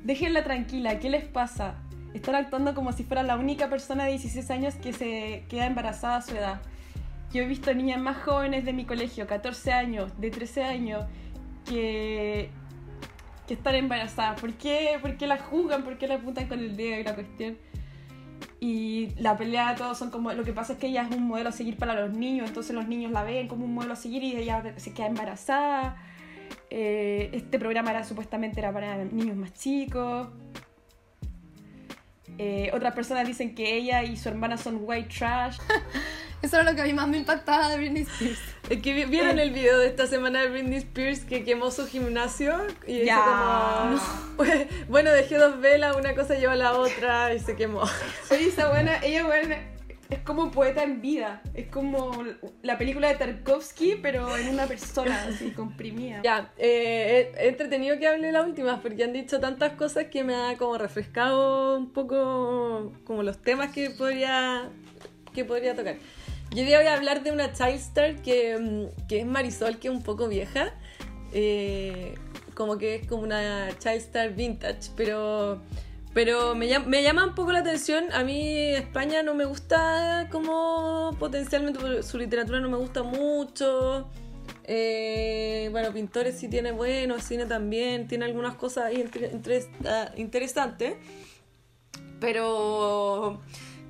Déjenla tranquila, ¿qué les pasa? Están actuando como si fuera la única persona de 16 años que se queda embarazada a su edad. Yo he visto niñas más jóvenes de mi colegio, 14 años, de 13 años, que, que están embarazadas. ¿Por qué, ¿Por qué la juzgan? ¿Por qué la apuntan con el dedo y la cuestión? Y la pelea de todos son como. Lo que pasa es que ella es un modelo a seguir para los niños, entonces los niños la ven como un modelo a seguir y ella se queda embarazada. Eh, este programa era supuestamente era para niños más chicos. Eh, otras personas dicen que ella y su hermana son white trash. Eso era lo que a mí más me impactaba de Britney Spears. Es que vi- vieron el video de esta semana de Britney Spears que quemó su gimnasio y Ya. como bueno dejé dos velas una cosa lleva a la otra y se quemó Oye, esa buena, ella buena, es como poeta en vida. Es como la película de Tarkovsky, pero en una persona, así, comprimida. ya eh, he, entretenido que hable las últimas porque han dicho tantas cosas que me ha como refrescado un poco como los temas que podría que podría tocar yo hoy voy a hablar de una child star que, mm, que es Marisol que es un poco vieja eh, como que es como una child star vintage pero pero me, llam- me llama un poco la atención. A mí España no me gusta como potencialmente, su literatura no me gusta mucho. Eh, bueno, pintores sí tiene buenos, cine también, tiene algunas cosas ahí ah, interesantes. Pero,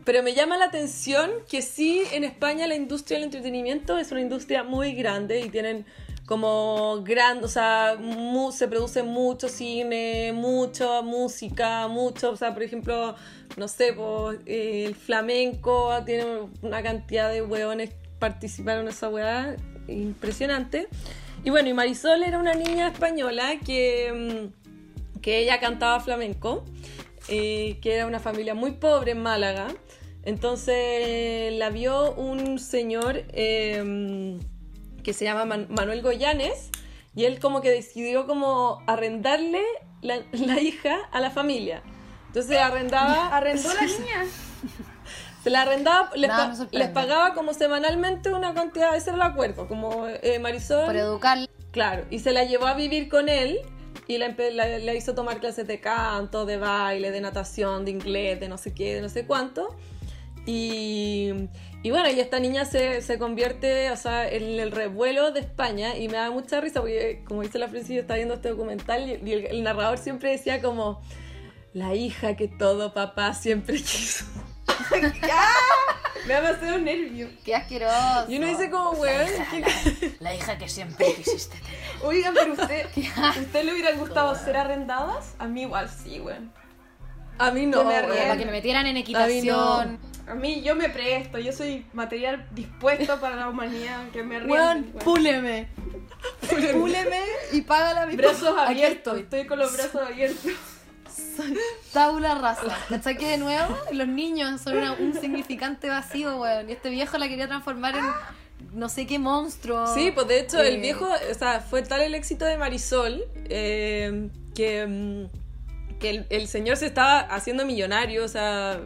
pero me llama la atención que sí, en España la industria del entretenimiento es una industria muy grande y tienen como gran, o sea, mu- se produce mucho cine, mucha música, mucho, o sea, por ejemplo, no sé, pues, eh, el flamenco tiene una cantidad de hueones que participaron en esa hueá impresionante. Y bueno, y Marisol era una niña española que, mm, que ella cantaba flamenco, eh, que era una familia muy pobre en Málaga. Entonces la vio un señor eh, que se llama Man- Manuel Goyanes y él como que decidió como arrendarle la, la hija a la familia. Entonces arrendaba... Arrendó la niña. Se la arrendaba, les, pa- les pagaba como semanalmente una cantidad, ese era el acuerdo, como eh, Marisol... Por educar. Claro, y se la llevó a vivir con él y la, hizo tomar clases de canto, de baile, de natación, de inglés, de no sé qué, de no sé cuánto. Y, bueno, y esta niña se, se convierte, o sea, en el revuelo de España y me da mucha risa porque, como dice la Francis, yo estaba viendo este documental y, el, el narrador siempre decía como, la hija que todo papá siempre quiso. Me ha pasado un nervio. Qué asqueroso. Y uno dice como, weón, ¿qué- La hija que siempre quisiste tener. Oigan, pero usted, ¿usted le hubiera gustado ser arrendadas? A mí igual sí, weón. a mí no, Yo me weón. Para que me metieran en A mí equitación. A mí yo me presto, yo soy material dispuesto para la humanidad, que me Weón, rinden. weón. púleme. Púleme y págala a mi Brazos abiertos, estoy. estoy con los brazos abiertos. Tabula rasa. ¿Cachai que de nuevo los niños son una- un significante vacío, weón? Y este viejo la quería transformar en no sé qué monstruo. Sí, pues de hecho el Eh, viejo, o sea, fue tal el éxito de Marisol eh, que, mm, que el, el señor se estaba haciendo millonario, o sea,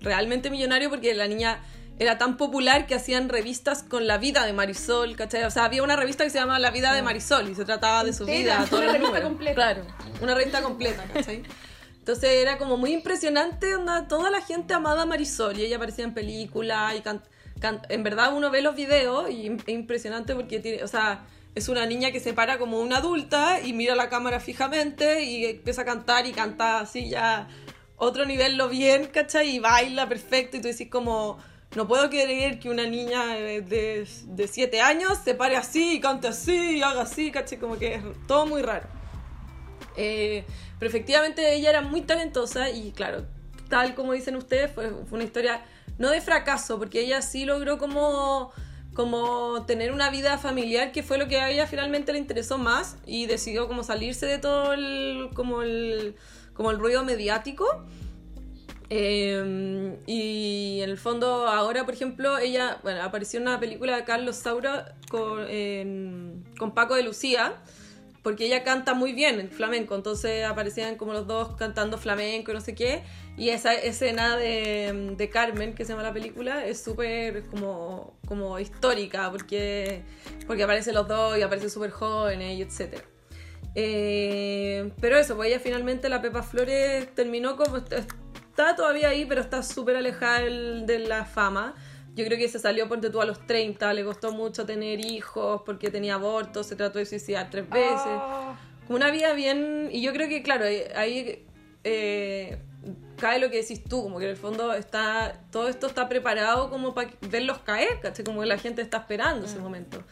realmente millonario porque la niña era tan popular que hacían revistas con la vida de Marisol, ¿cachai? O sea, había una revista que se llama La vida de Marisol y se trataba de su vida, todos una los números. completa. Claro, una revista completa, ¿cachai? Entonces era como muy impresionante, onda, toda la gente amaba a Marisol y ella aparecía en películas y can- en verdad uno ve los videos y es impresionante porque tiene, o sea, es una niña que se para como una adulta y mira la cámara fijamente y empieza a cantar y canta así ya otro nivel lo bien, ¿cachai? Y baila perfecto y tú decís como, no puedo creer que una niña de, de siete años se pare así cante así haga así, ¿cachai? Como que es todo muy raro. Eh, pero efectivamente ella era muy talentosa y claro, tal como dicen ustedes, fue, fue una historia no de fracaso, porque ella sí logró como, como tener una vida familiar que fue lo que a ella finalmente le interesó más y decidió como salirse de todo el, como el, como el ruido mediático. Eh, y en el fondo ahora, por ejemplo, ella bueno, apareció en una película de Carlos Saura con, en- con Paco de Lucía, porque ella canta muy bien el flamenco, entonces aparecían como los dos cantando flamenco y no sé qué, y esa escena de, Carmen, que se llama la película, es súper como, como histórica, porque, porque aparecen los dos y aparecen súper jóvenes y etcétera. Eh, pero eso, pues ella finalmente, la Pepa Flores, terminó como. Está todavía ahí, pero está súper alejada de la fama. Yo creo que se salió por tú a los 30, le costó mucho tener hijos porque tenía abortos, se trató de suicidar tres veces. Como una vida bien. Y yo creo que, claro, ahí- eh, cae lo que decís tú, como que en el fondo está. Todo esto está preparado como para verlos caer, ¿cachai? Como que la gente está esperando ese momento.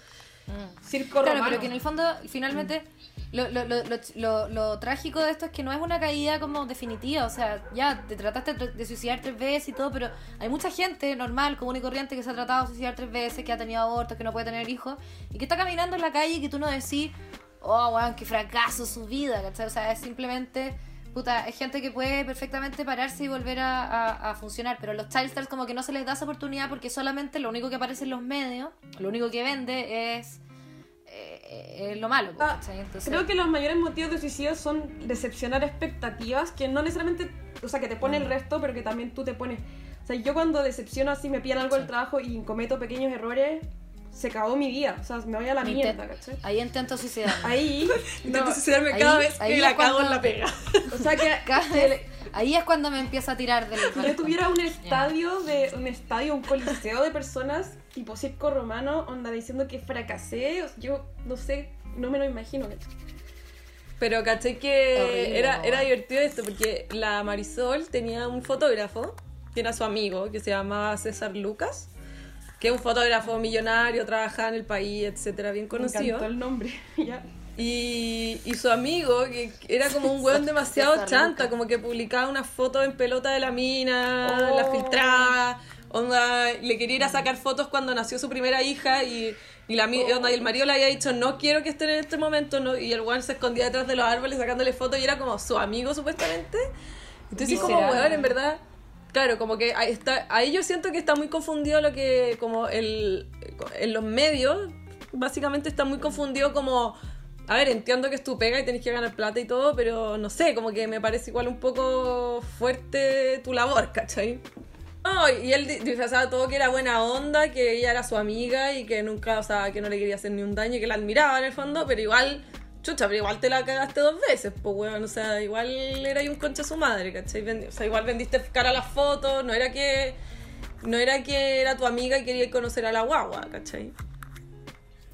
circo Claro, romano. pero que en el fondo, finalmente, lo, lo, lo, lo, lo- trágico de esto es que no es una caída como definitiva. O sea, ya te trataste de de suicidar tres veces y todo, pero hay mucha gente normal, común y corriente, que se ha tratado de suicidar tres veces, que ha tenido abortos, que no puede tener hijos, y que está caminando en la calle y que tú no decís, oh, weón, qué fracaso su vida, ¿cachai? O sea, es simplemente. Puta, es gente que puede perfectamente pararse y volver a, a- a funcionar, pero los child stars como que no se les da esa oportunidad porque solamente lo único que aparece en los medios, lo único que vende es eh, eh, lo malo. Ah. Entonces, Creo que los mayores motivos de suicidio son decepcionar expectativas que no necesariamente, o sea, que te pone el resto, pero que también tú te pones. O sea, yo cuando decepciono así, me piden algo del trabajo y cometo pequeños errores, se acabó mi vida. O sea, me voy a la mierda, ¿cachai? Ahí intento suicidar. Ahí, Intento no, suicidarme ahí- cada vez ahí que la cago cuando- en la pega. o sea, que vez- ahí es cuando me empiezo a tirar del si yo tuviera un estadio de un estadio, un coliseo de personas tipo circo romano, onda diciendo que fracasé, yo no sé, no me lo imagino. ¿cachai? Pero caché que Horrible, era, era divertido esto, porque la Marisol tenía un fotógrafo, que era su amigo, que se llamaba César Lucas, que es un fotógrafo millonario, trabajaba en el país, etcétera, bien Me conocido. encantó el nombre. ya. Y, y su amigo, que era como un weón demasiado César chanta, Lucas. como que publicaba una foto en pelota de la mina, Oh. la filtraba, onda, le quería ir a sacar fotos cuando nació su primera hija y, y, la, mi- onda, y el marido le había dicho no quiero que estén en este momento, no, y el weón se escondía detrás de los árboles sacándole fotos y era como su amigo supuestamente. Entonces como Visceral. weón, en verdad... Claro, como que ahí, está, ahí yo siento que está muy confundido lo que, como el, en los medios, básicamente está muy confundido como, a ver, entiendo que es tu pega y tenés que ganar plata y todo, pero no sé, como que me parece igual un poco fuerte tu labor, ¿cachai? No, y él di- disfrazaba todo que era buena onda, que ella era su amiga y que nunca, o sea, que no le quería hacer ni un daño y que la admiraba en el fondo, pero igual, chucha, pero igual te la cagaste dos veces, pues weón, o sea, igual era ahí un concha su madre, ¿cachai? O sea, igual vendiste cara a las fotos, no era que, no era que era tu amiga y quería conocer a la guagua, ¿cachai?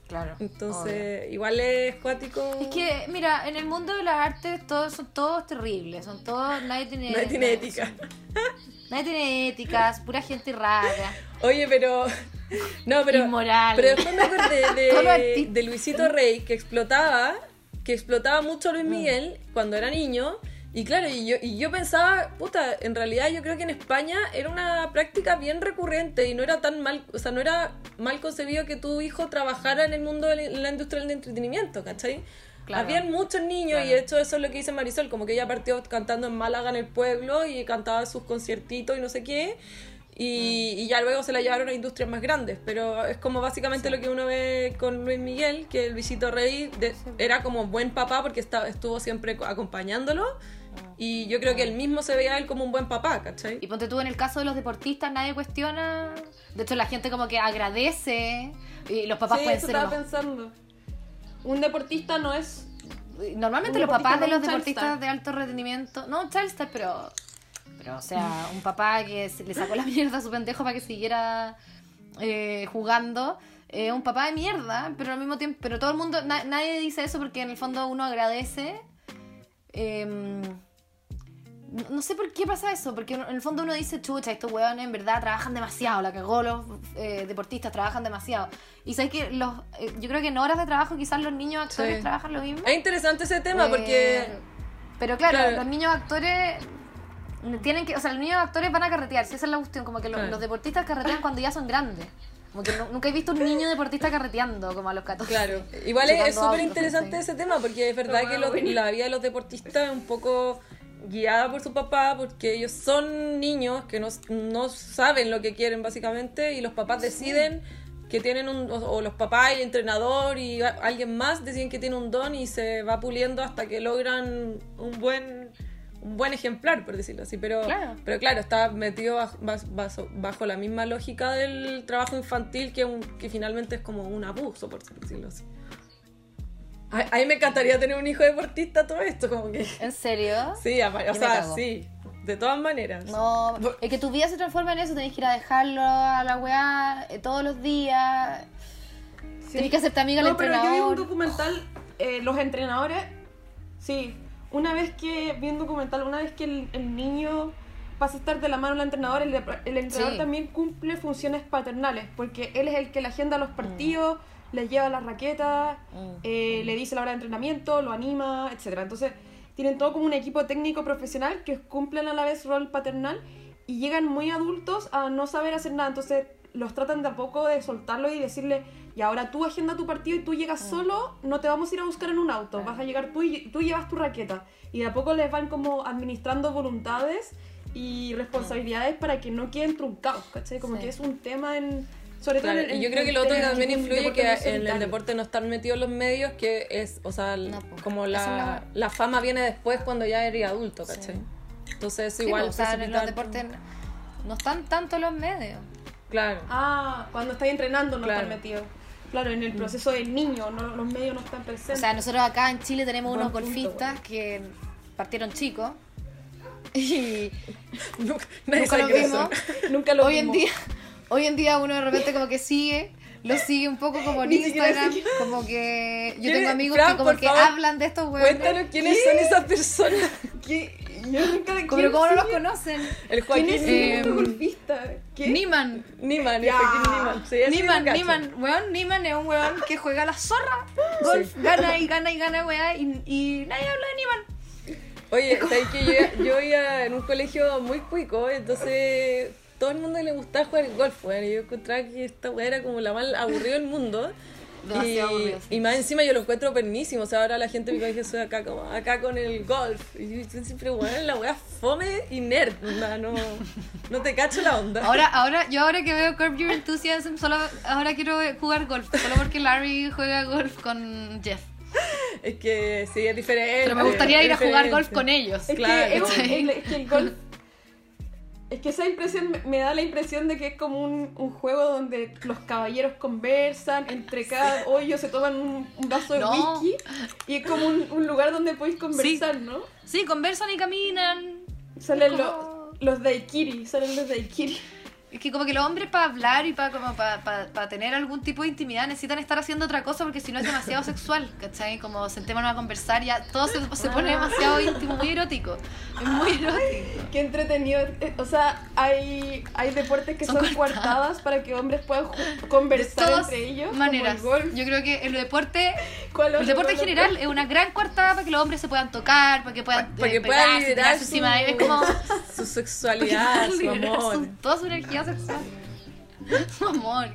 Claro. Entonces, igual es cuático. obvio. Es que, mira, en el mundo de las artes todos son todos terribles, son todos, nadie tiene, Nadie tiene ética. Nadie tiene éticas, pura gente rara. Oye, pero. No, pero. Inmoral. Pero después me acordé de, de Luisito Rey, que explotaba, que explotaba mucho a Luis Miguel cuando era niño, Y claro, y yo, y yo pensaba, puta, en realidad yo creo que en España era una práctica bien recurrente y no era tan mal, o sea, no era mal concebido que tu hijo trabajara en el mundo de la industria del entretenimiento, ¿cachai? Claro. Habían muchos niños y de hecho eso es lo que dice Marisol, como que ella partió cantando en Málaga en el pueblo y cantaba sus conciertitos y no sé qué. Y, y ya luego se la llevaron a industrias más grandes, pero es como básicamente lo que uno ve con Luis Miguel, que el Luisito Rey de- era como buen papá porque estaba, estuvo siempre co- acompañándolo y yo creo que él mismo se veía a él como un buen papá, ¿cachai? Y ponte tú en el caso de los deportistas, nadie cuestiona. De hecho, la gente como que agradece. Y los papás sí, pueden eso ser estaba unos- pensando. Un deportista no es. Normalmente los papás de los deportistas de alto rendimiento. No childstar, pero. Pero, o sea, un papá que se le sacó la mierda a su pendejo para que siguiera eh, jugando. eh, un papá de mierda, pero al mismo tiempo. Pero todo el mundo. na- nadie dice eso porque en el fondo uno agradece. Em, no, sé por qué pasa eso, porque en el fondo uno dice, chucha, estos huevones en verdad trabajan demasiado, la cagó, los eh, deportistas trabajan demasiado. Y sabes que los, eh, yo creo que en horas de trabajo quizás los niños actores Sí. trabajan lo mismo. Es interesante ese tema Eh, porque... Pero claro, claro. los niños actores tienen que, o sea, los niños actores van a carretear, si esa es la cuestión, como que lo- Claro. los deportistas carretean cuando ya son grandes. Como que nu- nunca he visto un niño deportista carreteando como a los 14. Claro, igual es- súper interesante ese tema porque es verdad que la vida de los deportistas es un poco guiada por su papá porque ellos son niños que no, no saben lo que quieren básicamente y los papás deciden que tienen un, o, o los papás y el entrenador y a- alguien más deciden que tiene un don y se va puliendo hasta que logran un buen un buen ejemplar, por decirlo así, pero Claro. pero claro, está metido bajo, bajo- bajo la misma lógica del trabajo infantil que, un- que finalmente es como un abuso, por decirlo así. A, a mí me encantaría tener un hijo deportista, todo esto, como que... ¿En serio? Sí, ama- o sea, sí, de todas maneras. No, es que tu vida se transforma en eso, tenés que ir a dejarlo a la weá eh, todos los días. Tenés que hacerte amiga del No, pero yo vi un entrenador. documental, eh, los entrenadores, sí, una vez que vi un documental, una vez que el, el niño pasa a estar de la mano del entrenador, el, el entrenador Sí. también cumple funciones paternales, porque él es el que le agenda los partidos, le lleva las raquetas, Mm. eh, le dice la hora de entrenamiento, lo anima, etcétera. Entonces, tienen todo como un equipo técnico profesional que cumplen a la vez rol paternal y llegan muy adultos a no saber hacer nada. Entonces, los tratan de a poco de soltarlo y decirle, y ahora tú agenda tu partido y tú llegas solo, no te vamos a ir a buscar en un auto, vas a llegar tú y tú llevas tu raqueta. Y de a poco les van como administrando voluntades y responsabilidades para que no queden truncados, ¿cachai? Como Sí. que es un tema en... Sobre todo Claro, en, y yo en- creo que lo otro que también influye que en el deporte no están metidos los medios, que es, o sea, el- No, pues, como la, la- la fama viene después cuando ya eres adulto, ¿cachai? Entonces Sí, igual... pues, o sea, en los deportes no están tanto los medios. Claro. Ah, cuando estáis entrenando no Claro. están metidos. Claro, en el proceso del niño, no, los medios no están O presentes. sea, nosotros acá en Chile tenemos Buen unos punto, golfistas que partieron chicos. Y Nunca- nunca sabe lo quiénes vimos. Nunca lo hoy en vimos. día hoy en día uno de repente como que sigue lo sigue un poco como en Instagram como que yo ¿Quién tengo amigos Fran, que como que favor, hablan de estos huevos Cuéntanos quiénes son esas personas. ¿Qué? Yo nunca pero ¿quién cómo no los conocen El ¿Quién Joaquín es Eh, golfista? ¿Qué? Niman Niman. Joaquín Niman. Sí, Niman, weón, Niman es un weón que juega a la zorra, golf, gana y gana y gana, weá, y, y nadie habla de Niman. Oye, ¿sabes que yo, yo iba en un colegio muy cuico, entonces todo el mundo le gustaba jugar golf, weón. Y yo encontraba que esta weá era como la más aburrida del mundo. Demasiado y, aburrido, sí. y más encima yo lo encuentro pernísimo. O sea, ahora la gente me dice soy acá como acá con el golf. Y yo siempre, weón, la weá fome y nerd. No, no te cacho la onda. Ahora, ahora, yo ahora que veo Curb Your Enthusiasm, solo ahora quiero jugar golf, solo porque Larry juega golf con Jeff. Es que sí, es diferente. Pero me gustaría ir a jugar golf con ellos. Es, Claro, es que el golf. Es que esa impresión me, da la impresión de que es como un, un juego donde los caballeros conversan, entre cada hoyo se toman un, un vaso de whisky y es como un, un lugar donde podéis conversar, ¿no? Sí, conversan y caminan. Salen Como- los, los daiquiri, salen los daiquiri. Es que como que los hombres para hablar y para como para, para, para tener algún tipo de intimidad necesitan estar haciendo otra cosa porque si no es demasiado sexual, ¿cachai? Como sentémonos a conversar ya todo se, se pone demasiado íntimo, muy erótico. Es muy erótico. Qué entretenido. Eh, O sea, hay, hay deportes que Son son, para que hombres puedan De conversar todas entre ellos. como maneras. el golf. Yo creo que el deporte, ¿Cuál el deporte en general es una gran coartada para que los hombres se puedan tocar, para que puedan Para que eh, puedan pegarse, liberar su, de como su sexualidad, su amor. su- toda su energía sexual. Su amor.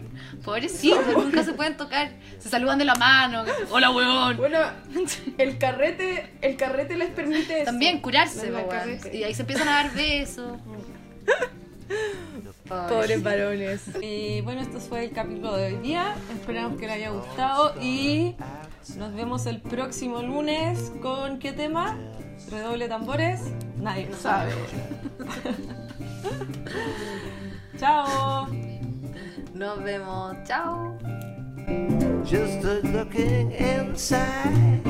Pobrecito, nunca se pueden tocar. Se saludan de la mano. Hola, weón. Bueno, el carrete, el carrete les permite eso. También curarse. Y ahí se empiezan a dar besos. Pobres varones. Y bueno, esto fue el capítulo de hoy día. Esperamos que les haya gustado y nos vemos el próximo lunes con qué tema? Redoble tambores. Nadie lo sabe. Chao. Nos vemos. Chao. Just looking inside.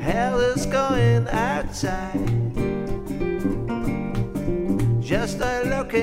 Hell is going outside. Just a looking.